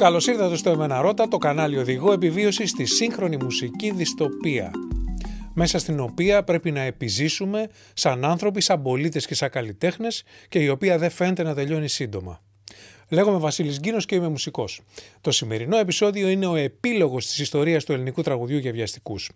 Καλώς ήρθατε στο Εμένα Ρώτα, το κανάλι οδηγό επιβίωσης στη σύγχρονη μουσική δυστοπία. Μέσα στην οποία πρέπει να επιζήσουμε σαν άνθρωποι, σαν πολίτες και σαν καλλιτέχνες και η οποία δεν φαίνεται να τελειώνει σύντομα. Λέγομαι Βασίλης Γκίνος και είμαι μουσικός. Το σημερινό επεισόδιο είναι ο επίλογος της ιστορίας του ελληνικού τραγουδιού για βιαστικούς.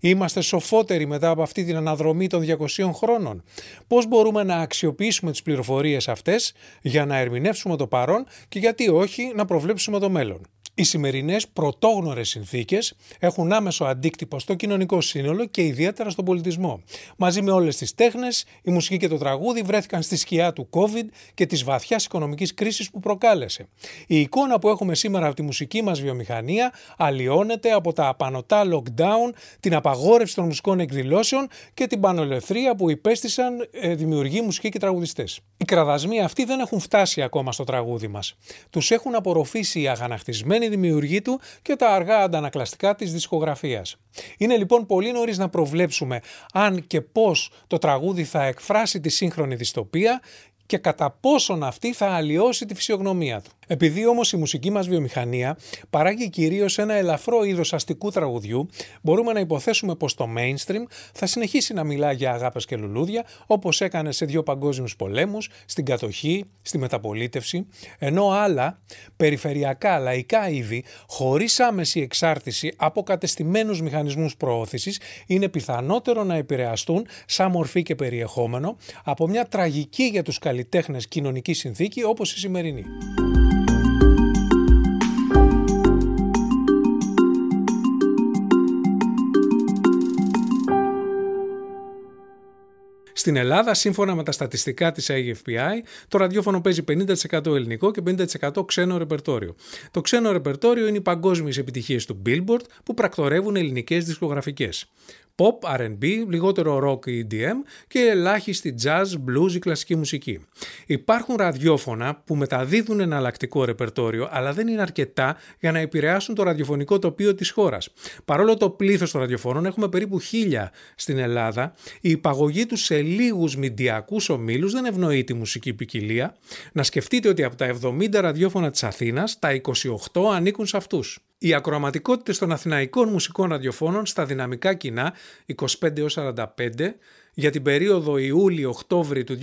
Είμαστε σοφότεροι μετά από αυτή την αναδρομή των 200 χρόνων. Πώς μπορούμε να αξιοποιήσουμε τις πληροφορίες αυτές για να ερμηνεύσουμε το παρόν και γιατί όχι να προβλέψουμε το μέλλον. Οι σημερινές πρωτόγνωρες συνθήκες έχουν άμεσο αντίκτυπο στο κοινωνικό σύνολο και ιδιαίτερα στον πολιτισμό. Μαζί με όλες τις τέχνες, η μουσική και το τραγούδι βρέθηκαν στη σκιά του COVID και της βαθιάς οικονομικής κρίσης που προκάλεσε. Η εικόνα που έχουμε σήμερα από τη μουσική μας βιομηχανία αλλοιώνεται από τα απανοτά lockdown, την απαγόρευση των μουσικών εκδηλώσεων και την πανολευθρία που υπέστησαν ε, δημιουργοί, μουσικοί και τραγουδιστές. Οι κραδασμοί αυτοί δεν έχουν φτάσει ακόμα στο τραγούδι μας. Τους έχουν απορροφήσει οι αγανακτισμένοι η δημιουργή του και τα αργά αντανακλαστικά της δισκογραφίας. Είναι λοιπόν πολύ νωρίς να προβλέψουμε αν και πώς το τραγούδι θα εκφράσει τη σύγχρονη δυστοπία και κατά πόσον αυτή θα αλλοιώσει τη φυσιογνωμία του. Επειδή όμως η μουσική μας βιομηχανία παράγει κυρίως ένα ελαφρό είδος αστικού τραγουδιού, μπορούμε να υποθέσουμε πως το mainstream θα συνεχίσει να μιλά για αγάπες και λουλούδια, όπως έκανε σε δύο παγκόσμιους πολέμους, στην κατοχή, στη μεταπολίτευση, ενώ άλλα περιφερειακά λαϊκά είδη, χωρίς άμεση εξάρτηση από κατεστημένους μηχανισμούς προώθησης, είναι πιθανότερο να επηρεαστούν σαν μορφή και περιεχόμενο από μια τραγική για τους καλλιτέχνες κοινωνική συνθήκη όπως η σημερινή. Στην Ελλάδα, σύμφωνα με τα στατιστικά της AFPI, το ραδιόφωνο παίζει 50% ελληνικό και 50% ξένο ρεπερτόριο. Το ξένο ρεπερτόριο είναι οι παγκόσμιες επιτυχίες του Billboard που πρακτορεύουν ελληνικές δισκογραφικές pop, R&B, λιγότερο rock ή EDM και ελάχιστη jazz, blues ή κλασική μουσική. Υπάρχουν ραδιόφωνα που μεταδίδουν εναλλακτικό ρεπερτόριο, αλλά δεν είναι αρκετά για να επηρεάσουν το ραδιοφωνικό τοπίο της χώρας. Παρόλο το πλήθος των ραδιοφώνων, έχουμε περίπου χίλια στην Ελλάδα, η υπαγωγή τους σε λίγους μηντιακούς ομίλους δεν ευνοεί τη μουσική ποικιλία. Να σκεφτείτε ότι από τα 70 ραδιόφωνα της Αθήνας, τα 28 ανήκουν σε αυτούς. Οι ακροαματικότητες των αθηναϊκών μουσικών ραδιοφώνων στα δυναμικά κοινά 25-45 για την περίοδο Ιούλιο-Οκτώβρη του 2020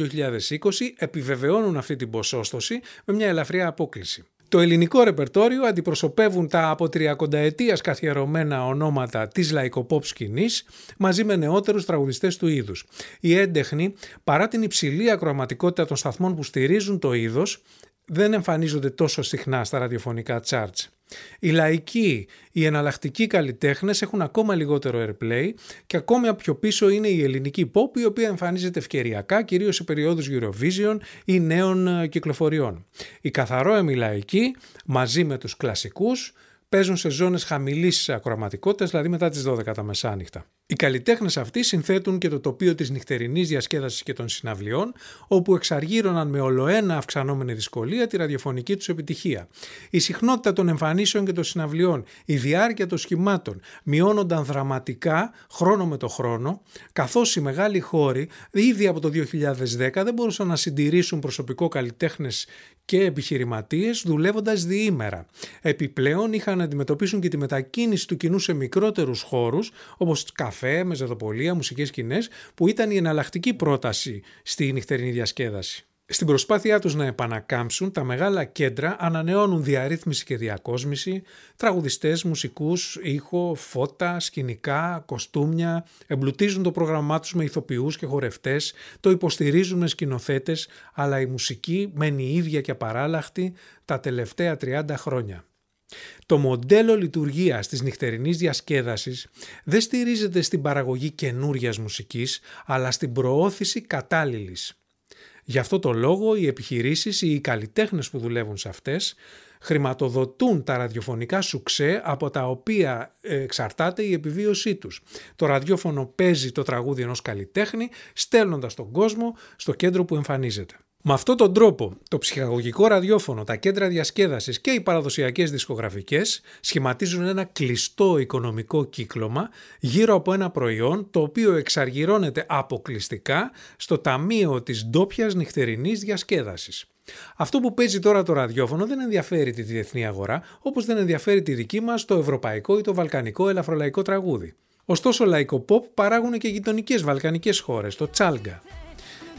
επιβεβαιώνουν αυτή την ποσόστοση με μια ελαφριά απόκληση. Το ελληνικό ρεπερτόριο αντιπροσωπεύουν τα από τριακονταετίας καθιερωμένα ονόματα της λαϊκοπόπ σκηνής μαζί με νεότερους τραγουδιστές του είδους. Οι έντεχνοι, παρά την υψηλή ακροαματικότητα των σταθμών που στηρίζουν το είδος, δεν εμφανίζονται τόσο συχνά στα ραδιοφωνικά charts. Οι λαϊκοί, οι εναλλακτικοί καλλιτέχνες έχουν ακόμα λιγότερο airplay και ακόμα πιο πίσω είναι η ελληνική pop η οποία εμφανίζεται ευκαιριακά κυρίως σε περιόδους Eurovision ή νέων ε, κυκλοφοριών. Οι καθαρό λαϊκοί μαζί με τους κλασικούς παίζουν σε ζώνες χαμηλής ακροαματικότητας, δηλαδή μετά τις 12 τα μεσάνυχτα. Οι καλλιτέχνες αυτοί συνθέτουν και το τοπίο της νυχτερινής διασκέδασης και των συναυλιών, όπου εξαργύρωναν με ολοένα αυξανόμενη δυσκολία τη ραδιοφωνική τους επιτυχία. Η συχνότητα των εμφανίσεων και των συναυλιών, η διάρκεια των σχημάτων μειώνονταν δραματικά χρόνο με το χρόνο, καθώς οι μεγάλοι χώροι ήδη από το 2010 δεν μπορούσαν να συντηρήσουν προσωπικό καλλιτέχνες και επιχειρηματίες δουλεύοντας διήμερα. Επιπλέον είχαν να αντιμετωπίσουν και τη μετακίνηση του κοινού σε μικρότερους χώρους, όπως καφέ, μεζεδοπολία, μουσικές σκηνές που ήταν η εναλλακτική πρόταση στη νυχτερινή διασκέδαση. Στην προσπάθειά τους να επανακάμψουν, τα μεγάλα κέντρα ανανεώνουν διαρρύθμιση και διακόσμηση, τραγουδιστές, μουσικούς, ήχο, φώτα, σκηνικά, κοστούμια, εμπλουτίζουν το πρόγραμμά τους με ηθοποιούς και χορευτές, το υποστηρίζουν με σκηνοθέτες, αλλά η μουσική μένει ίδια και απαράλλαχτη τα τελευταία 30 χρόνια. Το μοντέλο λειτουργίας της νυχτερινής διασκέδασης δεν στηρίζεται στην παραγωγή καινούριας μουσικής, αλλά στην προώθηση κατάλληλης. Γι' αυτό το λόγο οι επιχειρήσεις ή οι καλλιτέχνες που δουλεύουν σε αυτές χρηματοδοτούν τα ραδιοφωνικά σουξέ από τα οποία εξαρτάται η επιβίωσή τους. Το ραδιόφωνο παίζει το τραγούδι ενός καλλιτέχνη στέλνοντας τον κόσμο στο κέντρο που εμφανίζεται. Με αυτόν τον τρόπο, το ψυχαγωγικό ραδιόφωνο, τα κέντρα διασκέδασης και οι παραδοσιακές δισκογραφικές σχηματίζουν ένα κλειστό οικονομικό κύκλωμα γύρω από ένα προϊόν το οποίο εξαργυρώνεται αποκλειστικά στο ταμείο της ντόπιας νυχτερινής διασκέδασης. Αυτό που παίζει τώρα το ραδιόφωνο δεν ενδιαφέρει τη διεθνή αγορά, όπως δεν ενδιαφέρει τη δική μας το ευρωπαϊκό ή το βαλκανικό ελαφρολαϊκό τραγούδι. Ωστόσο, λαϊκό pop παράγουν και γειτονικές βαλκανικές χώρες, το τσάλγκα.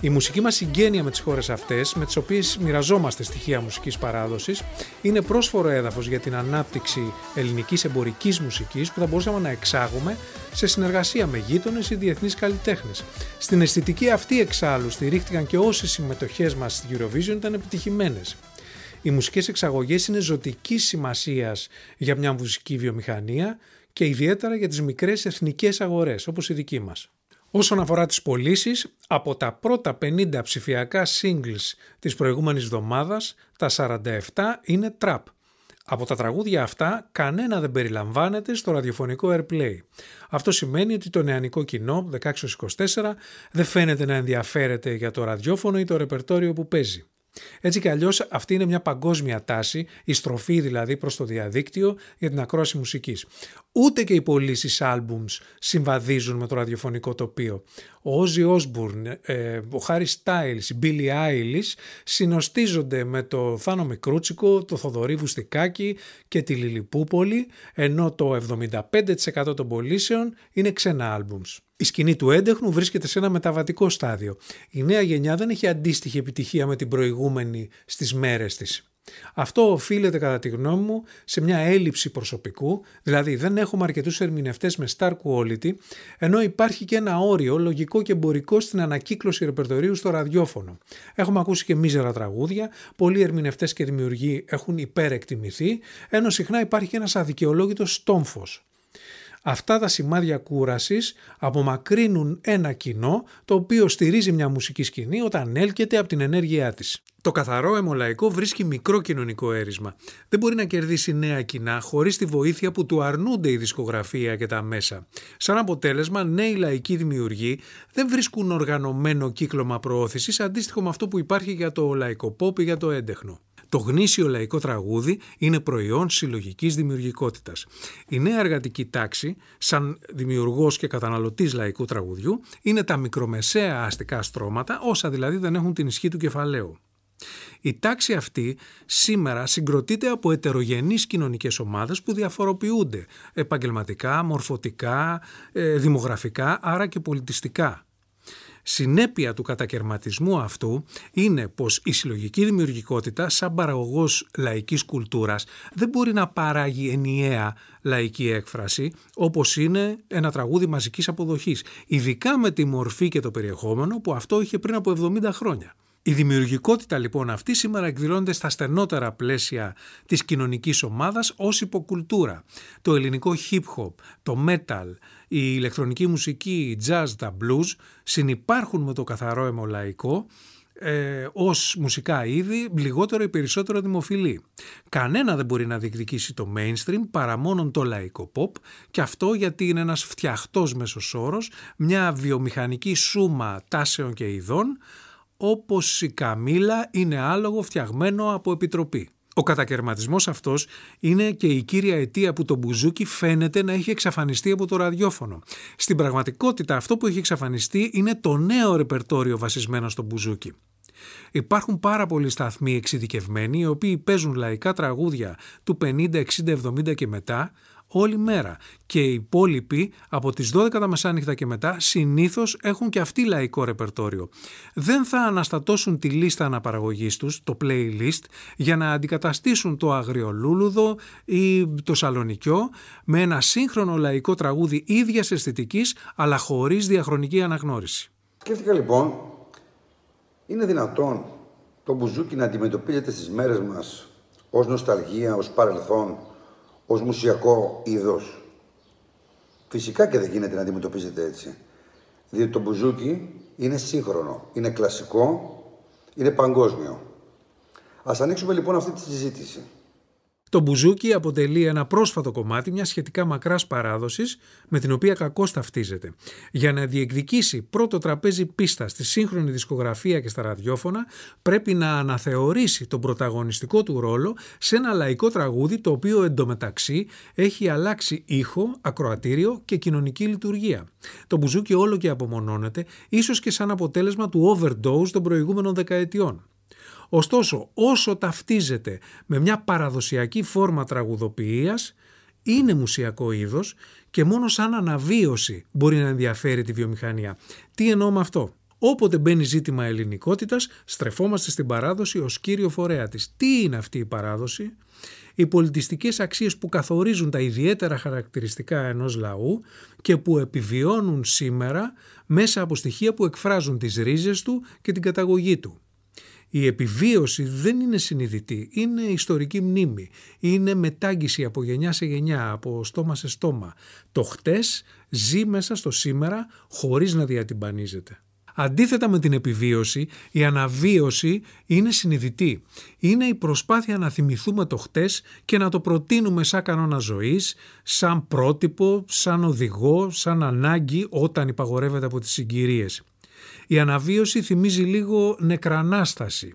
Η μουσική μας συγγένεια με τις χώρες αυτές, με τις οποίες μοιραζόμαστε στοιχεία μουσικής παράδοσης, είναι πρόσφορο έδαφος για την ανάπτυξη ελληνικής εμπορικής μουσικής που θα μπορούσαμε να εξάγουμε σε συνεργασία με γείτονες ή διεθνείς καλλιτέχνες. Στην αισθητική αυτή εξάλλου στηρίχτηκαν και όσες συμμετοχές μας στη Eurovision ήταν επιτυχημένες. Οι μουσικές εξαγωγές είναι ζωτικής σημασίας για μια μουσική βιομηχανία και ιδιαίτερα για τις μικρές εθνικές αγορές όπως η δική μας. Όσον αφορά τις πωλήσεις, από τα πρώτα 50 ψηφιακά singles της προηγούμενης εβδομάδας, τα 47 είναι trap. Από τα τραγούδια αυτά, κανένα δεν περιλαμβάνεται στο ραδιοφωνικό airplay. Αυτό σημαίνει ότι το νεανικό κοινό, 16-24, δεν φαίνεται να ενδιαφέρεται για το ραδιόφωνο ή το ρεπερτόριο που παίζει. Έτσι κι αλλιώς αυτή είναι μια παγκόσμια τάση, η στροφή δηλαδή προς το διαδίκτυο για την ακρόαση μουσικής. Ούτε και οι πωλήσεις άλμπουμς συμβαδίζουν με το ραδιοφωνικό τοπίο. Ο Όζι Όσμπουρν, ο Χάρι Στάιλς, η Μπίλι Άιλις συνοστίζονται με το Θάνο Μικρούτσικο, το Θοδωρή Βουστικάκη και τη Λιλιπούπολη, ενώ το 75% των πωλήσεων είναι ξένα άλμπουμς. Η σκηνή του έντεχνου βρίσκεται σε ένα μεταβατικό στάδιο. Η νέα γενιά δεν έχει αντίστοιχη επιτυχία με την προηγούμενη στις μέρες της. Αυτό οφείλεται κατά τη γνώμη μου σε μια έλλειψη προσωπικού, δηλαδή δεν έχουμε αρκετούς ερμηνευτές με star quality, ενώ υπάρχει και ένα όριο λογικό και εμπορικό στην ανακύκλωση ρεπερτορίου στο ραδιόφωνο. Έχουμε ακούσει και μίζερα τραγούδια, πολλοί ερμηνευτές και δημιουργοί έχουν υπερεκτιμηθεί, ενώ συχνά υπάρχει και ένας αδικαιολόγητος στόμφος. Αυτά τα σημάδια κούρασης απομακρύνουν ένα κοινό το οποίο στηρίζει μια μουσική σκηνή όταν έλκεται από την ενέργειά της. Το καθαρό αιμολαϊκό βρίσκει μικρό κοινωνικό έρισμα. Δεν μπορεί να κερδίσει νέα κοινά χωρίς τη βοήθεια που του αρνούνται η δισκογραφία και τα μέσα. Σαν αποτέλεσμα, νέοι λαϊκοί δημιουργοί δεν βρίσκουν οργανωμένο κύκλωμα προώθησης αντίστοιχο με αυτό που υπάρχει για το λαϊκό pop ή για το έντεχνο. Το γνήσιο λαϊκό τραγούδι είναι προϊόν συλλογικής δημιουργικότητας. Η νέα εργατική τάξη, σαν δημιουργός και καταναλωτής λαϊκού τραγουδιού, είναι τα μικρομεσαία αστικά στρώματα, όσα δηλαδή δεν έχουν την ισχύ του κεφαλαίου. Η τάξη αυτή σήμερα συγκροτείται από ετερογενείς κοινωνικές ομάδες που διαφοροποιούνται επαγγελματικά, μορφωτικά, ε, δημογραφικά, άρα και πολιτιστικά. Συνέπεια του κατακαιρματισμού αυτού είναι πως η συλλογική δημιουργικότητα σαν παραγωγός λαϊκής κουλτούρας δεν μπορεί να παράγει ενιαία λαϊκή έκφραση όπως είναι ένα τραγούδι μαζικής αποδοχής, ειδικά με τη μορφή και το περιεχόμενο που αυτό είχε πριν από 70 χρόνια. Η δημιουργικότητα λοιπόν αυτή σήμερα εκδηλώνεται στα στενότερα πλαίσια της κοινωνικής ομάδας ως υποκουλτούρα. Το ελληνικό hip hop, το metal, η ηλεκτρονική μουσική, η jazz, τα blues συνυπάρχουν με το καθαρό αιμολαϊκό ε, ως μουσικά είδη λιγότερο ή περισσότερο δημοφιλή. Κανένα δεν μπορεί να διεκδικήσει το mainstream παρά μόνο το λαϊκό pop και αυτό γιατί είναι ένας φτιαχτός μέσος όρος, μια βιομηχανική σούμα τάσεων και ειδών όπως η καμήλα είναι άλογο φτιαγμένο από επιτροπή. Ο κατακαιρματισμός αυτός είναι και η κύρια αιτία που το μπουζούκι φαίνεται να έχει εξαφανιστεί από το ραδιόφωνο. Στην πραγματικότητα αυτό που έχει εξαφανιστεί είναι το νέο ρεπερτόριο βασισμένο στο μπουζούκι. Υπάρχουν πάρα πολλοί σταθμοί εξειδικευμένοι οι οποίοι παίζουν λαϊκά τραγούδια του 50, 60, 70 και μετά όλη μέρα και οι υπόλοιποι από τις 12 τα μεσάνυχτα και μετά συνήθως έχουν και αυτοί λαϊκό ρεπερτόριο. Δεν θα αναστατώσουν τη λίστα αναπαραγωγής τους, το playlist, για να αντικαταστήσουν το αγριολούλουδο ή το σαλονικιό με ένα σύγχρονο λαϊκό τραγούδι ίδιας αισθητικής αλλά χωρίς διαχρονική αναγνώριση. Σκέφτηκα λοιπόν, είναι δυνατόν το μπουζούκι να αντιμετωπίζεται στις μέρες μας ως νοσταλγία, ως παρελθόν, ως μουσιακό είδος. Φυσικά και δεν γίνεται να αντιμετωπίζεται έτσι. Διότι το μπουζούκι είναι σύγχρονο, είναι κλασικό, είναι παγκόσμιο. Ας ανοίξουμε λοιπόν αυτή τη συζήτηση. Το μπουζούκι αποτελεί ένα πρόσφατο κομμάτι μιας σχετικά μακράς παράδοσης με την οποία κακώς ταυτίζεται. Για να διεκδικήσει πρώτο τραπέζι πίστα στη σύγχρονη δισκογραφία και στα ραδιόφωνα, πρέπει να αναθεωρήσει τον πρωταγωνιστικό του ρόλο σε ένα λαϊκό τραγούδι το οποίο εντωμεταξύ έχει αλλάξει ήχο, ακροατήριο και κοινωνική λειτουργία. Το μπουζούκι όλο και απομονώνεται, ίσως και σαν αποτέλεσμα του overdose των προηγούμενων δεκαετιών. Ωστόσο, όσο ταυτίζεται με μια παραδοσιακή φόρμα τραγουδοποιίας, είναι μουσιακό είδος και μόνο σαν αναβίωση μπορεί να ενδιαφέρει τη βιομηχανία. Τι εννοώ με αυτό; Όποτε μπαίνει ζήτημα ελληνικότητας, στρεφόμαστε στην παράδοση ως κύριο φορέα της. Τι είναι αυτή η παράδοση; Οι πολιτιστικές αξίες που καθορίζουν τα ιδιαίτερα χαρακτηριστικά ενός λαού και που επιβιώνουν σήμερα μέσα από στοιχεία που εκφράζουν τις ρίζες του και την καταγωγή του. Η επιβίωση δεν είναι συνειδητή, είναι ιστορική μνήμη, είναι μετάγγιση από γενιά σε γενιά, από στόμα σε στόμα. Το χτες ζει μέσα στο σήμερα χωρίς να διατυμπανίζεται. Αντίθετα με την επιβίωση, η αναβίωση είναι συνειδητή. Είναι η προσπάθεια να θυμηθούμε το χτες και να το προτείνουμε σαν κανόνα ζωής, σαν πρότυπο, σαν οδηγό, σαν ανάγκη όταν υπαγορεύεται από τις συγκυρίες. Η αναβίωση θυμίζει λίγο νεκρανάσταση.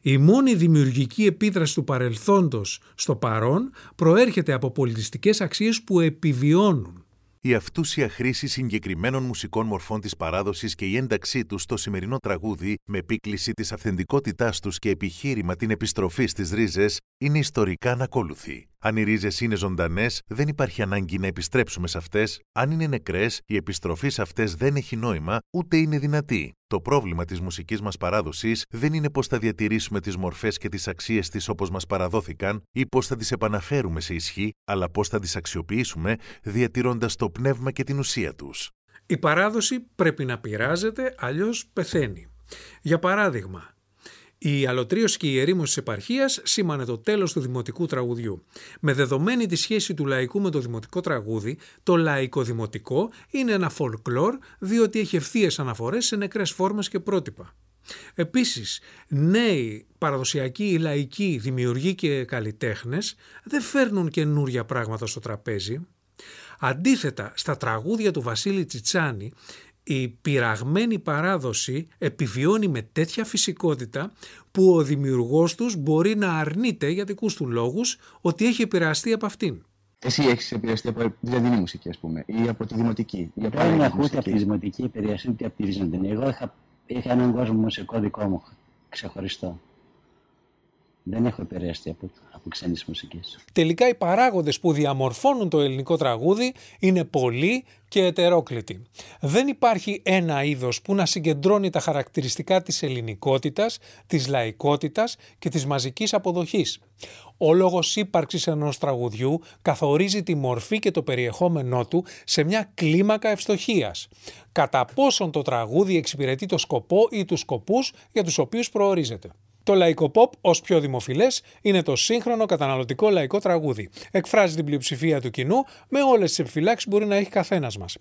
Η μόνη δημιουργική επίδραση του παρελθόντος στο παρόν προέρχεται από πολιτιστικές αξίες που επιβιώνουν. Η αυτούσια χρήση συγκεκριμένων μουσικών μορφών της παράδοσης και η ένταξή τους στο σημερινό τραγούδι, με επίκληση της αυθεντικότητάς τους και επιχείρημα την επιστροφή στις ρίζες, είναι ιστορικά ανακόλουθη. Αν οι ρίζες είναι ζωντανές, δεν υπάρχει ανάγκη να επιστρέψουμε σε αυτές. Αν είναι νεκρές, η επιστροφή σε αυτές δεν έχει νόημα, ούτε είναι δυνατή. Το πρόβλημα της μουσικής μας παράδοσης δεν είναι πώς θα διατηρήσουμε τις μορφές και τις αξίες της όπως μας παραδόθηκαν ή πώς θα τις επαναφέρουμε σε ισχύ, αλλά πώς θα τις αξιοποιήσουμε διατηρώντας το πνεύμα και την ουσία τους. Η παράδοση πρέπει να πειράζεται, αλλιώς πεθαίνει. Για παράδειγμα, η αλωτρίωση και η ερήμωση της επαρχίας σήμανε το τέλος του δημοτικού τραγουδιού. Με δεδομένη τη σχέση του λαϊκού με το δημοτικό τραγούδι, το λαϊκό δημοτικό είναι ένα folklore διότι έχει ευθείες αναφορές σε νεκρές φόρμες και πρότυπα. Επίσης, νέοι παραδοσιακοί λαϊκοί δημιουργοί και καλλιτέχνες δεν φέρνουν καινούρια πράγματα στο τραπέζι. Αντίθετα, στα τραγούδια του Βασίλη Τσιτσάνη η πειραγμένη παράδοση επιβιώνει με τέτοια φυσικότητα που ο δημιουργός τους μπορεί να αρνείται για δικούς του λόγους ότι έχει επηρεαστεί από αυτήν. Εσύ έχεις επηρεαστεί από τη Βυζαντινή μουσική, ας πούμε, ή από τη δημοτική. Ή από Δεν έχω ούτε από τη δημοτική επηρεαστεί ούτε από τη Βυζαντινή. Εγώ είχα, είχα έναν κόσμο μουσικό δικό μου ξεχωριστό. Δεν έχω επηρεαστεί από, από ξένες μουσικές. Τελικά οι παράγοντες που διαμορφώνουν το ελληνικό τραγούδι είναι πολλοί και ετερόκλητοι. Δεν υπάρχει ένα είδος που να συγκεντρώνει τα χαρακτηριστικά της ελληνικότητας, της λαϊκότητας και της μαζικής αποδοχής. Ο λόγος ύπαρξης ενός τραγουδιού καθορίζει τη μορφή και το περιεχόμενό του σε μια κλίμακα ευστοχίας. Κατά πόσον το τραγούδι εξυπηρετεί το σκοπό ή τους σκοπούς για τους οποίους προορίζεται. Το λαϊκό pop, ως πιο δημοφιλές, είναι το σύγχρονο καταναλωτικό λαϊκό τραγούδι. Εκφράζει την πλειοψηφία του κοινού με όλες τις επιφυλάξεις που μπορεί να έχει καθένας μας.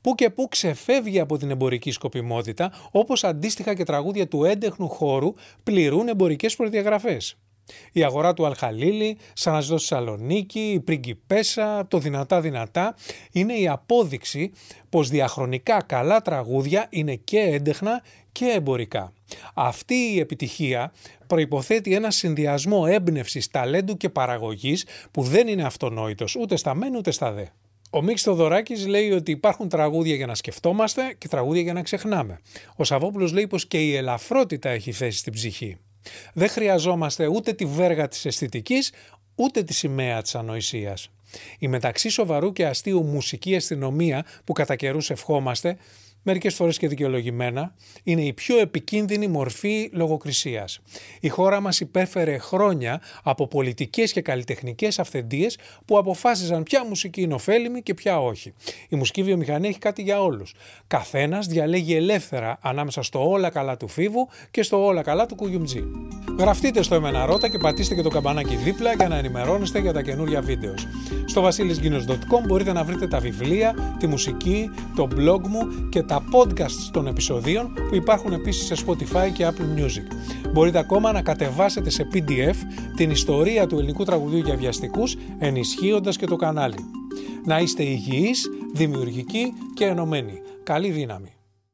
Που και που ξεφεύγει από την εμπορική σκοπιμότητα, όπως αντίστοιχα και τραγούδια του έντεχνου χώρου πληρούν εμπορικές προδιαγραφές. Η αγορά του Αλχαλίλη, σαν να στη Σαλονίκη, η Πριγκιπέσα, το Δυνατά Δυνατά είναι η απόδειξη πως διαχρονικά καλά τραγούδια είναι και έντεχνα και εμπορικά. Αυτή η επιτυχία προϋποθέτει ένα συνδυασμό έμπνευσης, ταλέντου και παραγωγής που δεν είναι αυτονόητος ούτε στα μεν ούτε στα δε. Ο Μίξ Θοδωράκης λέει ότι υπάρχουν τραγούδια για να σκεφτόμαστε και τραγούδια για να ξεχνάμε. Ο Σαββόπουλος λέει πως και η ελαφρότητα έχει θέση στην ψυχή. Δεν χρειαζόμαστε ούτε τη βέργα της αισθητικής, ούτε τη σημαία της ανοησίας. Η μεταξύ σοβαρού και αστείου μουσική αστυνομία που κατά καιρούς ευχόμαστε μερικές φορές και δικαιολογημένα, είναι η πιο επικίνδυνη μορφή λογοκρισίας. Η χώρα μας υπέφερε χρόνια από πολιτικές και καλλιτεχνικές αυθεντίες που αποφάσιζαν ποια μουσική είναι ωφέλιμη και ποια όχι. Η μουσική βιομηχανία έχει κάτι για όλους. Καθένας διαλέγει ελεύθερα ανάμεσα στο όλα καλά του Φίβου και στο όλα καλά του Κουγιουμτζή. Γραφτείτε στο Εμένα Ρώτα και πατήστε και το καμπανάκι δίπλα για να ενημερώνεστε για τα καινούργια βίντεος. Στο vasilisginos.com μπορείτε να βρείτε τα βιβλία, τη μουσική, το blog μου και τα podcast των επεισοδίων που υπάρχουν επίσης σε Spotify και Apple Music. Μπορείτε ακόμα να κατεβάσετε σε PDF την ιστορία του ελληνικού τραγουδιού για βιαστικούς ενισχύοντας και το κανάλι. Να είστε υγιείς, δημιουργικοί και ενωμένοι. Καλή δύναμη!